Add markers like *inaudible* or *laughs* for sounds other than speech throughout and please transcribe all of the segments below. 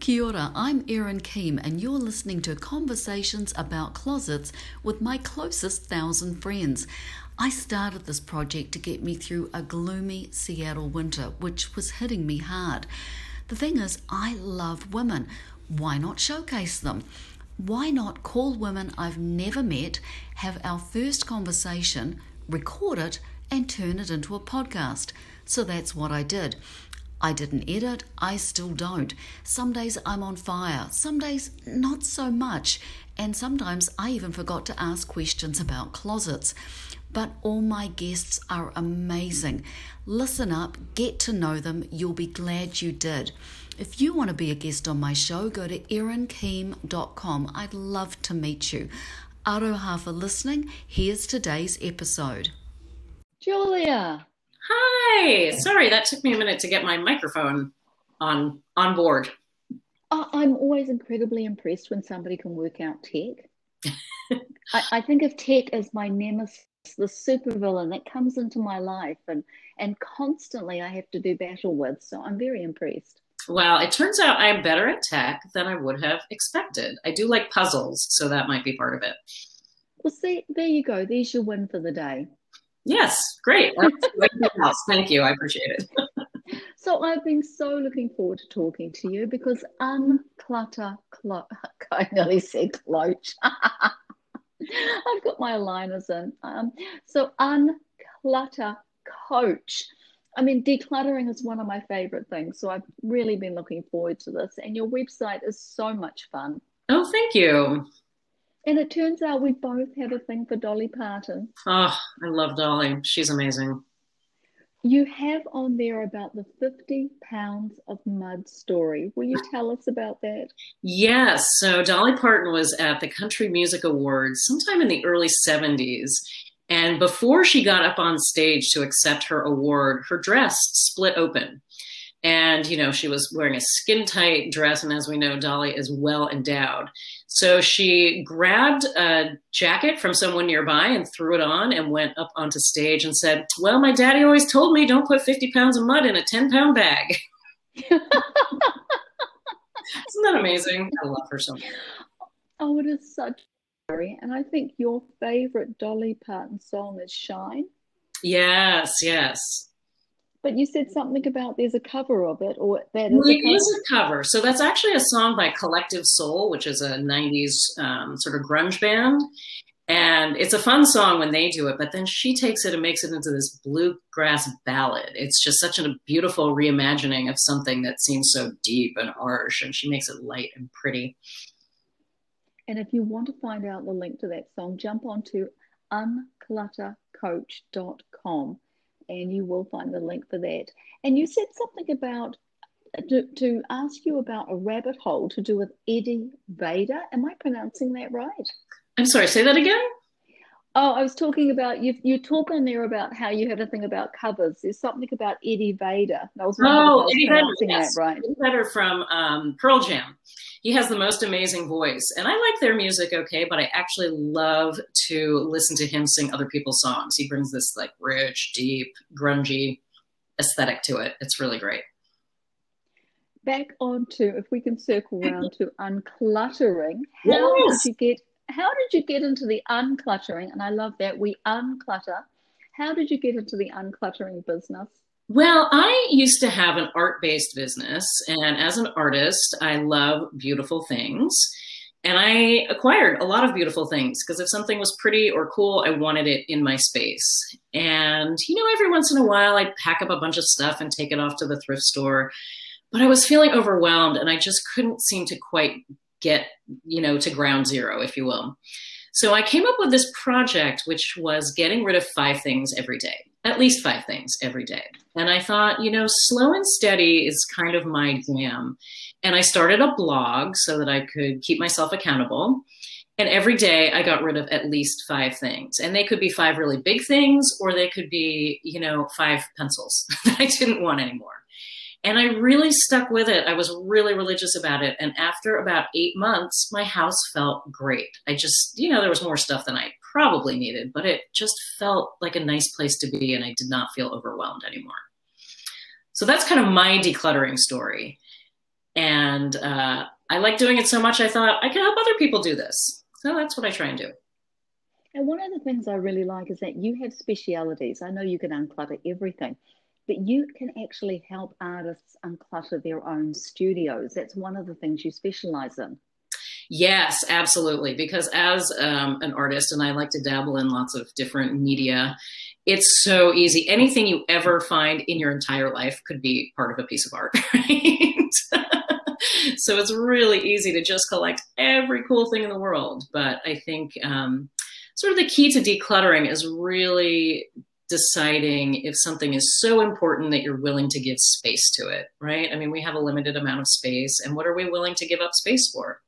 Kia ora, I'm Erin Keem, and you're listening to Conversations About Closets with my closest thousand friends. I started this project to get me through a gloomy Seattle winter, which was hitting me hard. The thing is, I love women. Why not showcase them? Why not call women I've never met, have our first conversation, record it, and turn it into a podcast? So that's what I did. I didn't edit, I still don't. Some days I'm on fire, some days not so much, and sometimes I even forgot to ask questions about closets. But all my guests are amazing. Listen up, get to know them, you'll be glad you did. If you want to be a guest on my show, go to erinkeem.com. I'd love to meet you. Aroha for listening. Here's today's episode. Julia. Hi. Sorry, that took me a minute to get my microphone on on board. I'm always incredibly impressed when somebody can work out tech. *laughs* I, I, think of tech as my nemesis, the supervillain that comes into my life and and constantly I have to do battle with. So I'm very impressed. Well, it turns out I'm better at tech than I would have expected. I do like puzzles, so that might be part of it. Well, see, there you go. There's your win for the day. Yes, great. *laughs* Thank you. I appreciate it. so I've been so looking forward to talking to you because unclutter, clo- *laughs* I nearly said cloach. *laughs* I've got my aligners in. Um, so unclutter coach. I mean, decluttering is one of my favorite things. So I've really been looking forward to this. And your website is so much fun. Oh, thank you. And it turns out we both have a thing for Dolly Parton. Oh, I love Dolly. She's amazing. You have on there about the 50 pounds of mud story. Will you tell us about that? Yes. So Dolly Parton was at the Country Music Awards sometime in the early 70s. And before she got up on stage to accept her award, her dress split open. And, you know, she was wearing a skin tight dress. And as we know, Dolly is well endowed. So she grabbed a jacket from someone nearby and threw it on and went up onto stage and said, Well, my daddy always told me don't put 50 pounds of mud in a 10 pound bag. *laughs* Isn't that amazing? I love her so much. Oh, it is such a story. And I think your favorite Dolly Parton song is Shine. Yes, yes. But you said something about there's a cover of it, or that well, a cover. It is a cover. So that's actually a song by Collective Soul, which is a '90s um, sort of grunge band, and it's a fun song when they do it. But then she takes it and makes it into this bluegrass ballad. It's just such a beautiful reimagining of something that seems so deep and harsh, and she makes it light and pretty. And if you want to find out the link to that song, jump onto uncluttercoach.com and you will find the link for that. And you said something about to, to ask you about a rabbit hole to do with Eddie Vader. Am I pronouncing that right? I'm sorry, say that again. Oh, I was talking about you. You talk in there about how you have a thing about covers. There's something about Eddie Vedder. I was oh, Eddie Vedder, yes. right? Eddie Vedder from um, Pearl Jam. He has the most amazing voice, and I like their music okay, but I actually love to listen to him sing other people's songs. He brings this like rich, deep, grungy aesthetic to it. It's really great. Back on to if we can circle around *laughs* to uncluttering. How yes. did you get how did you get into the uncluttering? And I love that we unclutter. How did you get into the uncluttering business? Well, I used to have an art based business, and as an artist, I love beautiful things. And I acquired a lot of beautiful things because if something was pretty or cool, I wanted it in my space. And, you know, every once in a while, I'd pack up a bunch of stuff and take it off to the thrift store. But I was feeling overwhelmed and I just couldn't seem to quite get, you know, to ground zero, if you will. So I came up with this project, which was getting rid of five things every day, at least five things every day. And I thought, you know, slow and steady is kind of my jam. And I started a blog so that I could keep myself accountable. And every day I got rid of at least five things. And they could be five really big things, or they could be, you know, five pencils *laughs* that I didn't want anymore. And I really stuck with it. I was really religious about it. And after about eight months, my house felt great. I just, you know, there was more stuff than I probably needed, but it just felt like a nice place to be. And I did not feel overwhelmed anymore. So that's kind of my decluttering story. And uh, I like doing it so much, I thought I can help other people do this. So that's what I try and do. And one of the things I really like is that you have specialities. I know you can unclutter everything, but you can actually help artists unclutter their own studios. That's one of the things you specialize in. Yes, absolutely. Because as um, an artist, and I like to dabble in lots of different media, it's so easy. Anything you ever find in your entire life could be part of a piece of art, *laughs* right? *laughs* so it's really easy to just collect every cool thing in the world. But I think um, sort of the key to decluttering is really deciding if something is so important that you're willing to give space to it, right? I mean, we have a limited amount of space, and what are we willing to give up space for?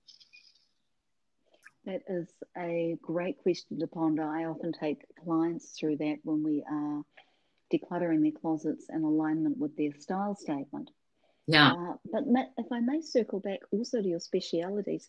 That is a great question to ponder. I often take clients through that when we are decluttering their closets in alignment with their style statement. Yeah. Uh, but if I may circle back also to your specialities,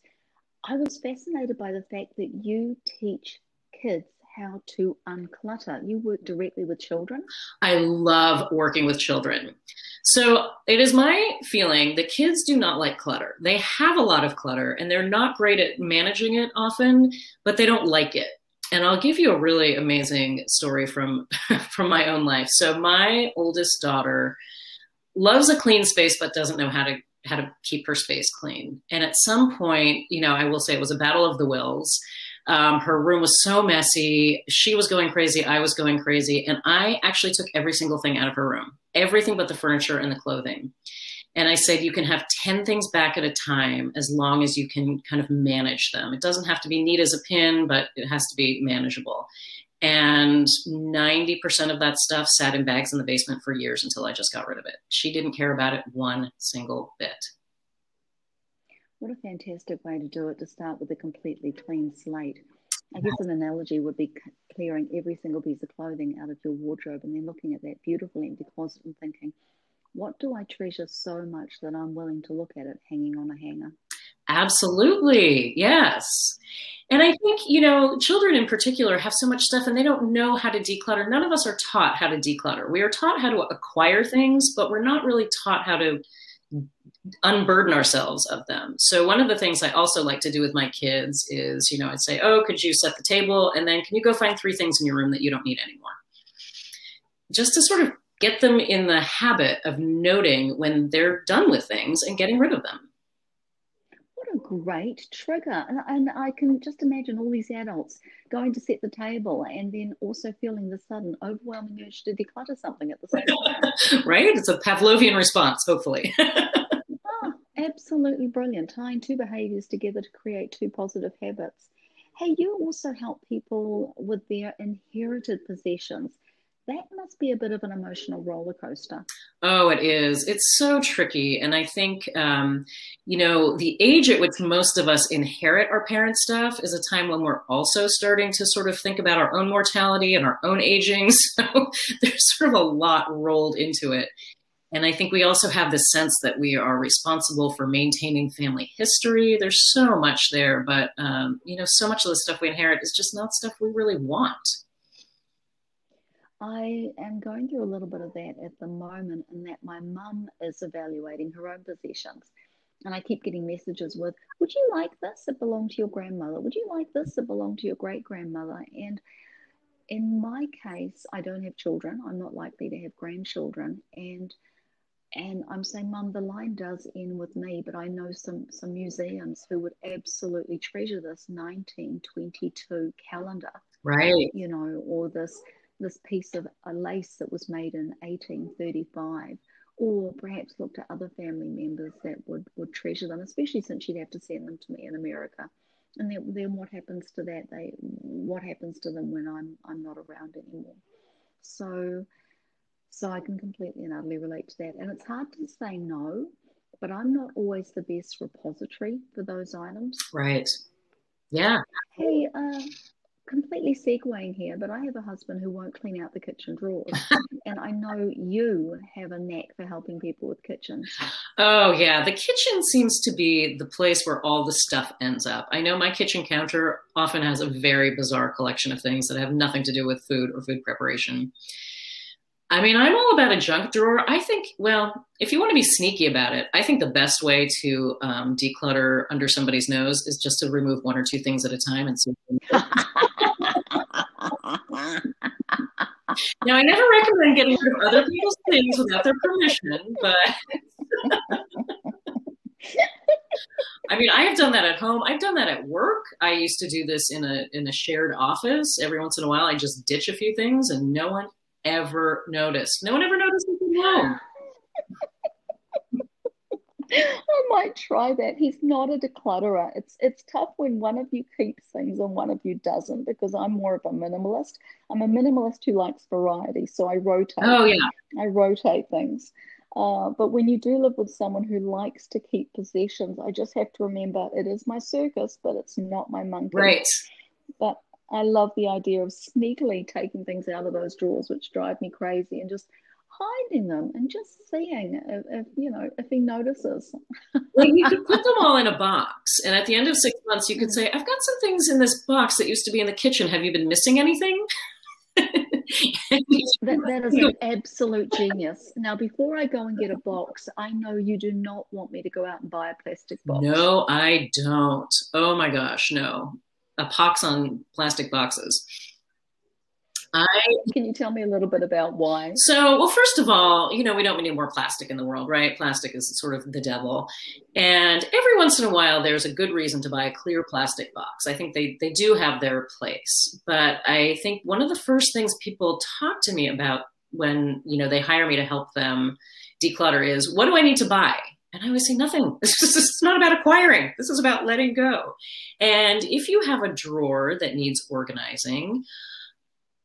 I was fascinated by the fact that you teach kids how to unclutter. You work directly with children. I love working with children. So it is my feeling that kids do not like clutter. They have a lot of clutter and they're not great at managing it often, but they don't like it. And I'll give you a really amazing story from *laughs* from my own life. So my oldest daughter loves a clean space but doesn't know how to how to keep her space clean. And at some point, you know, I will say it was a battle of the wills um, her room was so messy. She was going crazy. I was going crazy. And I actually took every single thing out of her room, everything but the furniture and the clothing. And I said, you can have 10 things back at a time as long as you can kind of manage them. It doesn't have to be neat as a pin, but it has to be manageable. And 90% of that stuff sat in bags in the basement for years until I just got rid of it. She didn't care about it one single bit. What a fantastic way to do it to start with a completely clean slate. I guess an analogy would be clearing every single piece of clothing out of your wardrobe and then looking at that beautiful empty closet and thinking, what do I treasure so much that I'm willing to look at it hanging on a hanger? Absolutely. Yes. And I think, you know, children in particular have so much stuff and they don't know how to declutter. None of us are taught how to declutter. We are taught how to acquire things, but we're not really taught how to unburden ourselves of them. So one of the things I also like to do with my kids is, you know, I'd say, "Oh, could you set the table and then can you go find three things in your room that you don't need anymore?" Just to sort of get them in the habit of noting when they're done with things and getting rid of them. What a great trigger. And, and I can just imagine all these adults going to set the table and then also feeling the sudden overwhelming urge to declutter something at the same time. *laughs* right? It's a Pavlovian response, hopefully. *laughs* Absolutely brilliant. Tying two behaviors together to create two positive habits. Hey, you also help people with their inherited possessions. That must be a bit of an emotional roller coaster. Oh, it is. It's so tricky. And I think, um, you know, the age at which most of us inherit our parents' stuff is a time when we're also starting to sort of think about our own mortality and our own aging. *laughs* So there's sort of a lot rolled into it. And I think we also have this sense that we are responsible for maintaining family history. There's so much there, but um, you know, so much of the stuff we inherit is just not stuff we really want. I am going through a little bit of that at the moment, in that my mum is evaluating her own possessions. And I keep getting messages with, Would you like this? It belonged to your grandmother. Would you like this? It belonged to your great grandmother. And in my case, I don't have children. I'm not likely to have grandchildren. And and I'm saying, Mum, the line does end with me, but I know some some museums who would absolutely treasure this 1922 calendar, right? You know, or this this piece of a lace that was made in 1835, or perhaps look to other family members that would would treasure them, especially since you'd have to send them to me in America. And then, then what happens to that? They what happens to them when I'm I'm not around anymore? So so I can completely and utterly relate to that. And it's hard to say no, but I'm not always the best repository for those items. Right. Yeah. Hey, uh, completely segueing here, but I have a husband who won't clean out the kitchen drawers. *laughs* and I know you have a knack for helping people with kitchens. Oh, yeah. The kitchen seems to be the place where all the stuff ends up. I know my kitchen counter often has a very bizarre collection of things that have nothing to do with food or food preparation. I mean, I'm all about a junk drawer. I think, well, if you want to be sneaky about it, I think the best way to um, declutter under somebody's nose is just to remove one or two things at a time and see. *laughs* now, I never recommend getting rid of other people's things without their permission, but *laughs* I mean, I have done that at home. I've done that at work. I used to do this in a in a shared office. Every once in a while, I just ditch a few things, and no one ever noticed. No one ever noticed anything *laughs* wrong. I might try that. He's not a declutterer. It's it's tough when one of you keeps things and one of you doesn't because I'm more of a minimalist. I'm a minimalist who likes variety, so I rotate. Oh yeah, I rotate things. Uh, but when you do live with someone who likes to keep possessions, I just have to remember it is my circus, but it's not my monkey. Right. But I love the idea of sneakily taking things out of those drawers, which drive me crazy, and just hiding them and just seeing if, if you know if he notices. *laughs* well, you could put them all in a *laughs* box, and at the end of six months, you could mm. say, "I've got some things in this box that used to be in the kitchen. Have you been missing anything?" *laughs* that, that is an absolute genius. Now, before I go and get a box, I know you do not want me to go out and buy a plastic box. No, I don't. Oh my gosh, no a pox on plastic boxes. I, Can you tell me a little bit about why? So, well, first of all, you know, we don't need more plastic in the world, right? Plastic is sort of the devil. And every once in a while, there's a good reason to buy a clear plastic box. I think they, they do have their place. But I think one of the first things people talk to me about when, you know, they hire me to help them declutter is what do I need to buy? And I always say, nothing. *laughs* This is not about acquiring. This is about letting go. And if you have a drawer that needs organizing,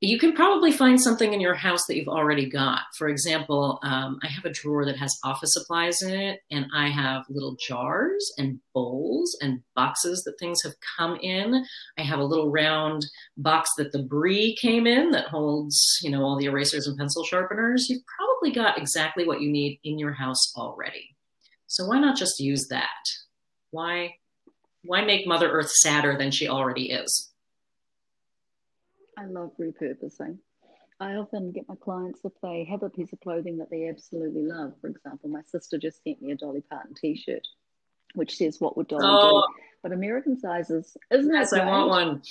you can probably find something in your house that you've already got. For example, um, I have a drawer that has office supplies in it, and I have little jars and bowls and boxes that things have come in. I have a little round box that the Brie came in that holds, you know, all the erasers and pencil sharpeners. You've probably got exactly what you need in your house already. So why not just use that? Why why make Mother Earth sadder than she already is? I love repurposing. I often get my clients if they have a piece of clothing that they absolutely love. For example, my sister just sent me a Dolly Parton T-shirt, which says "What would Dolly oh, do?" But American sizes, isn't yes, it? Yes, I want one.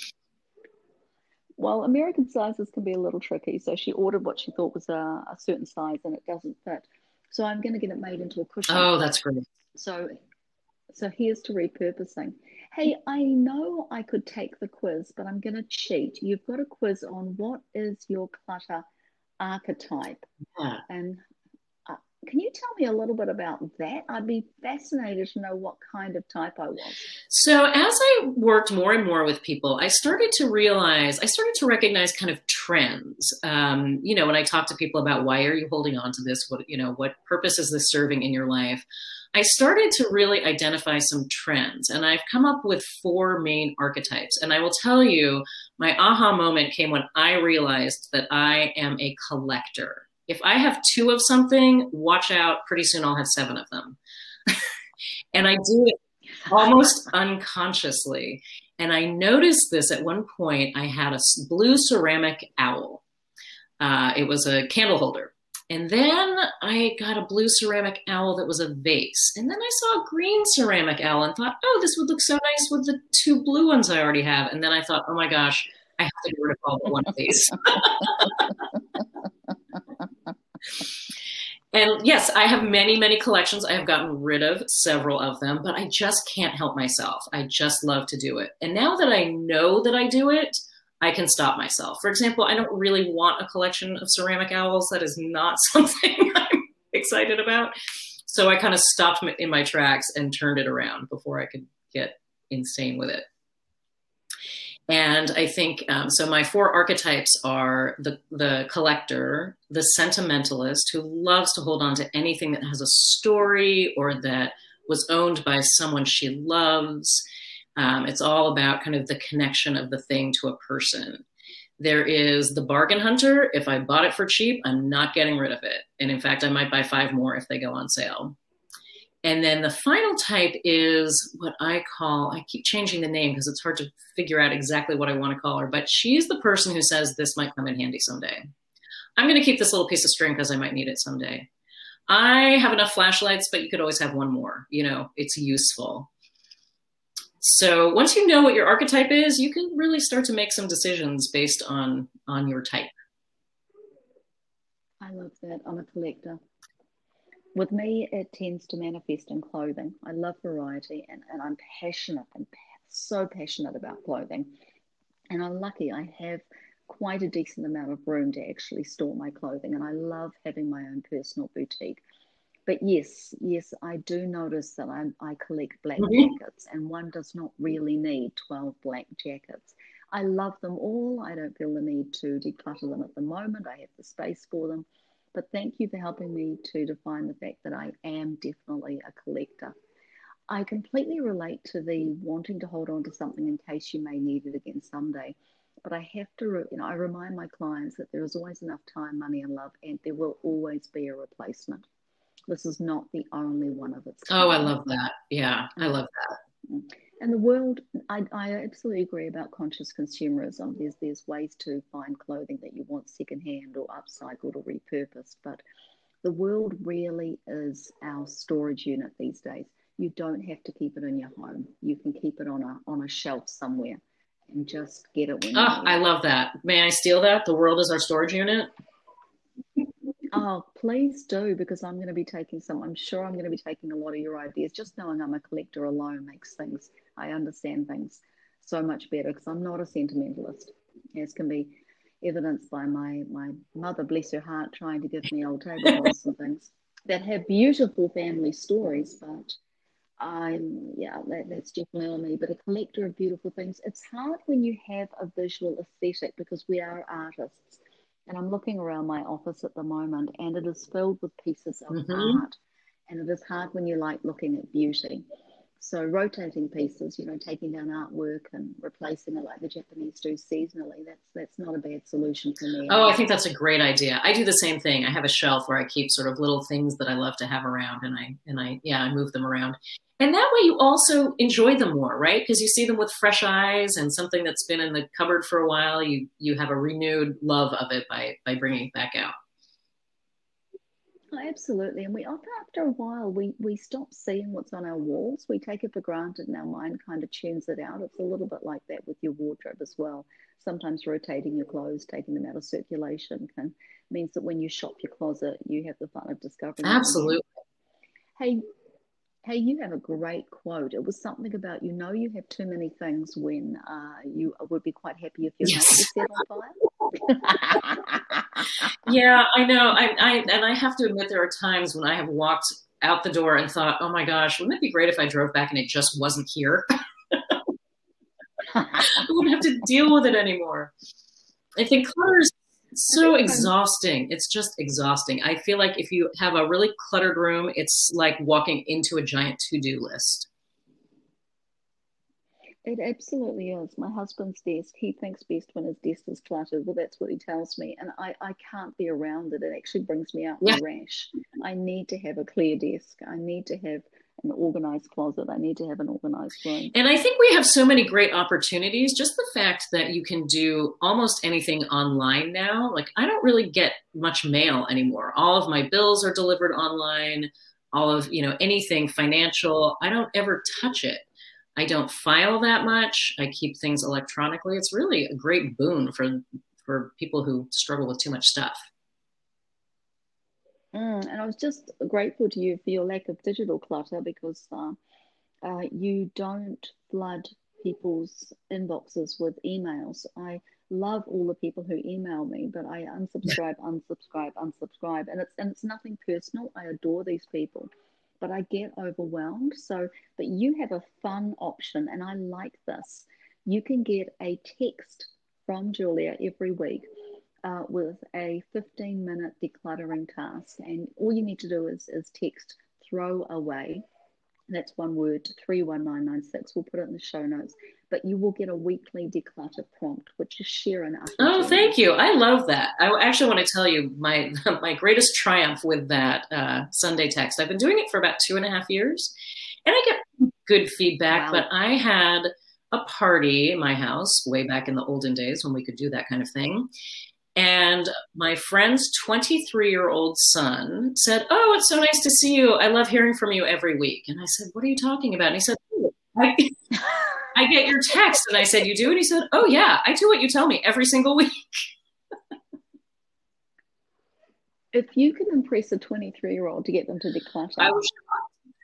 Well, American sizes can be a little tricky. So she ordered what she thought was a, a certain size, and it doesn't fit. So I'm going to get it made into a cushion. Oh, that's great. So, so here's to repurposing. Hey, I know I could take the quiz, but I'm going to cheat. You've got a quiz on what is your clutter archetype, yeah. and can you tell me a little bit about that? I'd be fascinated to know what kind of type I was. So, as I worked more and more with people, I started to realize, I started to recognize kind of trends. Um, you know, when I talk to people about why are you holding on to this? What, you know, what purpose is this serving in your life? I started to really identify some trends, and I've come up with four main archetypes. And I will tell you, my aha moment came when I realized that I am a collector if I have two of something, watch out, pretty soon I'll have seven of them. *laughs* and I do it almost unconsciously. And I noticed this at one point. I had a blue ceramic owl. Uh, it was a candle holder. And then I got a blue ceramic owl that was a vase. And then I saw a green ceramic owl and thought, oh, this would look so nice with the two blue ones I already have. And then I thought, oh my gosh, I have to get rid of all one of these. *laughs* And yes, I have many, many collections. I have gotten rid of several of them, but I just can't help myself. I just love to do it. And now that I know that I do it, I can stop myself. For example, I don't really want a collection of ceramic owls. That is not *laughs* something I'm excited about. So I kind of stopped in my tracks and turned it around before I could get insane with it. And I think um, so. My four archetypes are the the collector, the sentimentalist who loves to hold on to anything that has a story or that was owned by someone she loves. Um, it's all about kind of the connection of the thing to a person. There is the bargain hunter. If I bought it for cheap, I'm not getting rid of it. And in fact, I might buy five more if they go on sale. And then the final type is what I call, I keep changing the name because it's hard to figure out exactly what I want to call her, but she's the person who says this might come in handy someday. I'm going to keep this little piece of string because I might need it someday. I have enough flashlights, but you could always have one more. You know, it's useful. So once you know what your archetype is, you can really start to make some decisions based on on your type. I love that. I'm a collector. With me, it tends to manifest in clothing. I love variety and, and I'm passionate and so passionate about clothing. And I'm lucky I have quite a decent amount of room to actually store my clothing. And I love having my own personal boutique. But yes, yes, I do notice that I, I collect black mm-hmm. jackets, and one does not really need 12 black jackets. I love them all. I don't feel the need to declutter them at the moment. I have the space for them. But thank you for helping me to define the fact that I am definitely a collector. I completely relate to the wanting to hold on to something in case you may need it again someday. But I have to, you know, I remind my clients that there is always enough time, money, and love, and there will always be a replacement. This is not the only one of its kind. Oh, I love that. Yeah, I mm. love that. Mm. And the world, I, I absolutely agree about conscious consumerism. There's there's ways to find clothing that you want secondhand or upcycled or repurposed, but the world really is our storage unit these days. You don't have to keep it in your home. You can keep it on a on a shelf somewhere and just get it when Oh, I love that. May I steal that? The world is our storage unit. Oh, please do because I'm going to be taking some. I'm sure I'm going to be taking a lot of your ideas. Just knowing I'm a collector alone makes things, I understand things so much better because I'm not a sentimentalist, as can be evidenced by my, my mother, bless her heart, trying to give me old tablecloths and things that have beautiful family stories, but I'm yeah, that, that's definitely on me. But a collector of beautiful things. It's hard when you have a visual aesthetic because we are artists. And I'm looking around my office at the moment, and it is filled with pieces of mm-hmm. art. And it is hard when you like looking at beauty. So rotating pieces, you know, taking down artwork and replacing it like the Japanese do seasonally, that's that's not a bad solution for me. Oh, I think that's a great idea. I do the same thing. I have a shelf where I keep sort of little things that I love to have around and I and I yeah, I move them around. And that way you also enjoy them more, right? Because you see them with fresh eyes and something that's been in the cupboard for a while, you you have a renewed love of it by by bringing it back out. Oh, absolutely. And we often, after a while we we stop seeing what's on our walls. We take it for granted and our mind kind of tunes it out. It's a little bit like that with your wardrobe as well. Sometimes rotating your clothes, taking them out of circulation can means that when you shop your closet, you have the fun of discovering. Absolutely. Hey, Hey, you have a great quote. It was something about you know you have too many things when uh, you would be quite happy if your yes. set on fire. *laughs* yeah, I know. I, I and I have to admit there are times when I have walked out the door and thought, "Oh my gosh, wouldn't it be great if I drove back and it just wasn't here?" *laughs* I wouldn't have to deal with it anymore. I think clutter is so exhausting. It's just exhausting. I feel like if you have a really cluttered room, it's like walking into a giant to do list. It absolutely is. My husband's desk, he thinks best when his desk is cluttered. Well, that's what he tells me. And I, I can't be around it. It actually brings me out *laughs* yeah. a rash. I need to have a clear desk. I need to have an organized closet. I need to have an organized room. And I think we have so many great opportunities. Just the fact that you can do almost anything online now. Like I don't really get much mail anymore. All of my bills are delivered online. All of, you know, anything financial, I don't ever touch it. I don't file that much. I keep things electronically. It's really a great boon for for people who struggle with too much stuff. Mm, and I was just grateful to you for your lack of digital clutter because uh, uh, you don't flood people's inboxes with emails. I love all the people who email me, but I unsubscribe, unsubscribe, unsubscribe, and it's and it's nothing personal. I adore these people, but I get overwhelmed. So, but you have a fun option, and I like this. You can get a text from Julia every week uh, with a 15 minute decluttering task. And all you need to do is, is text throw away. That's one word to 31996. We'll put it in the show notes. But you will get a weekly declutter prompt, which is Sharon. Oh, thank you. I love that. I actually want to tell you my *laughs* my greatest triumph with that uh, Sunday text. I've been doing it for about two and a half years, and I get good feedback. Wow. But I had a party in my house way back in the olden days when we could do that kind of thing And my friend's 23 year old son said, Oh, it's so nice to see you. I love hearing from you every week. And I said, What are you talking about? And he said, oh, I, I get your text. And I said, You do? And he said, Oh, yeah, I do what you tell me every single week. if you can impress a 23 year old to get them to declutter, I was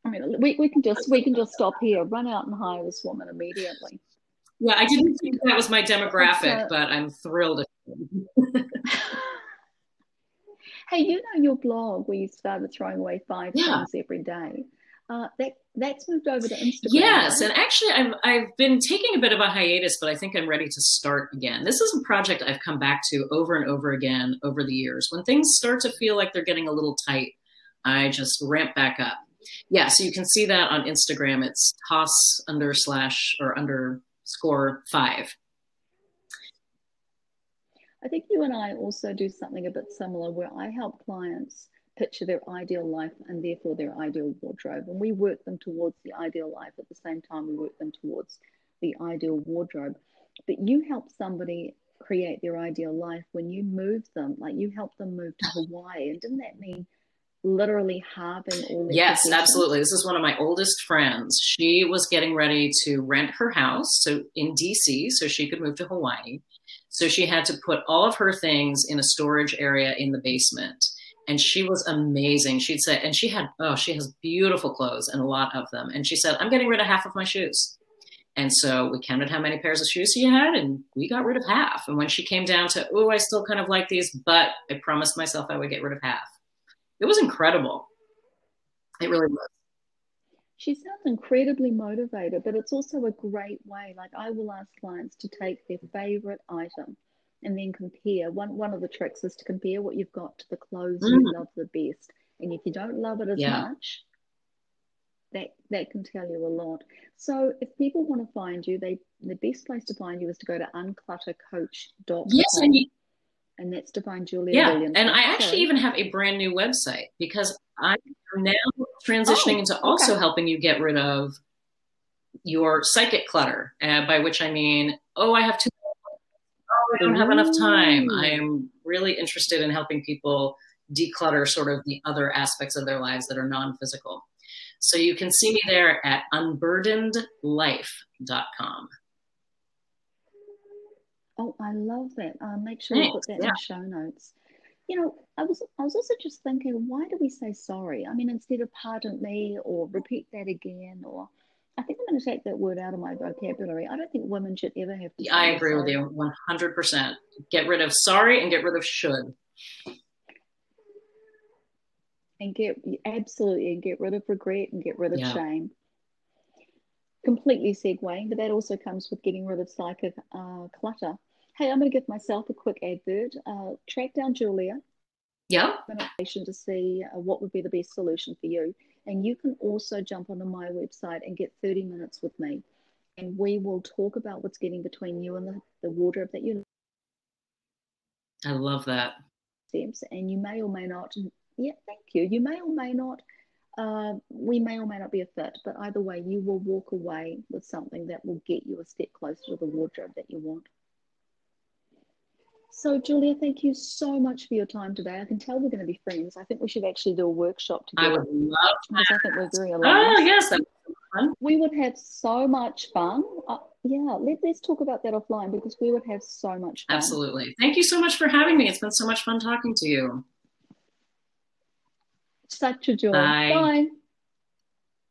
I mean, we, we can just we can just stop here, run out and hire this woman immediately. Yeah, I didn't think that was my demographic, uh, but I'm thrilled. *laughs* hey, you know your blog where you started throwing away five yeah. things every day. Uh, that that's moved over to Instagram. Yes, and actually, I've I've been taking a bit of a hiatus, but I think I'm ready to start again. This is a project I've come back to over and over again over the years. When things start to feel like they're getting a little tight, I just ramp back up. Yeah, so you can see that on Instagram. It's toss under slash or underscore five. I think you and I also do something a bit similar where I help clients picture their ideal life and therefore their ideal wardrobe. And we work them towards the ideal life at the same time we work them towards the ideal wardrobe. But you help somebody create their ideal life when you move them, like you help them move to Hawaii. And didn't that mean literally halving all Yes, absolutely. This is one of my oldest friends. She was getting ready to rent her house so in DC so she could move to Hawaii. So she had to put all of her things in a storage area in the basement and she was amazing. She'd say, and she had, oh, she has beautiful clothes and a lot of them. And she said, I'm getting rid of half of my shoes. And so we counted how many pairs of shoes she had, and we got rid of half. And when she came down to, oh, I still kind of like these, but I promised myself I would get rid of half. It was incredible. It really was. She sounds incredibly motivated, but it's also a great way. Like I will ask clients to take their favorite item and then compare. One one of the tricks is to compare what you've got to the clothes mm. you love the best. And if you don't love it as yeah. much, that that can tell you a lot. So if people want to find you, they the best place to find you is to go to uncluttercoach.com. Yes, and, you, and that's to find Julia yeah, Williams. And I actually even have a brand new website because I'm now transitioning oh, into also okay. helping you get rid of your psychic clutter, uh, by which I mean, oh, I have too much I don't have enough time. I am really interested in helping people declutter sort of the other aspects of their lives that are non physical. So you can see me there at unburdenedlife.com. Oh, I love that. Uh, make sure Thanks. you put that yeah. in the show notes. You know, I was I was also just thinking, why do we say sorry? I mean, instead of pardon me or repeat that again or I think I'm going to take that word out of my vocabulary. I don't think women should ever have to. Yeah, I agree sorry. with you 100%. Get rid of sorry and get rid of should. And get absolutely and get rid of regret and get rid of yeah. shame. Completely segueing, but that also comes with getting rid of psychic uh, clutter. Hey, I'm going to give myself a quick advert. Uh, track down Julia. Yeah. To see uh, what would be the best solution for you and you can also jump onto my website and get 30 minutes with me. And we will talk about what's getting between you and the, the wardrobe that you I love that. And you may or may not, yeah, thank you. You may or may not, uh, we may or may not be a fit, but either way, you will walk away with something that will get you a step closer to the wardrobe that you want. So, Julia, thank you so much for your time today. I can tell we're going to be friends. I think we should actually do a workshop together. I would love that. I think we're very aligned. Oh, yes. We would have so much fun. Uh, yeah, let, let's talk about that offline because we would have so much fun. Absolutely. Thank you so much for having me. It's been so much fun talking to you. Such a joy. Bye. Bye.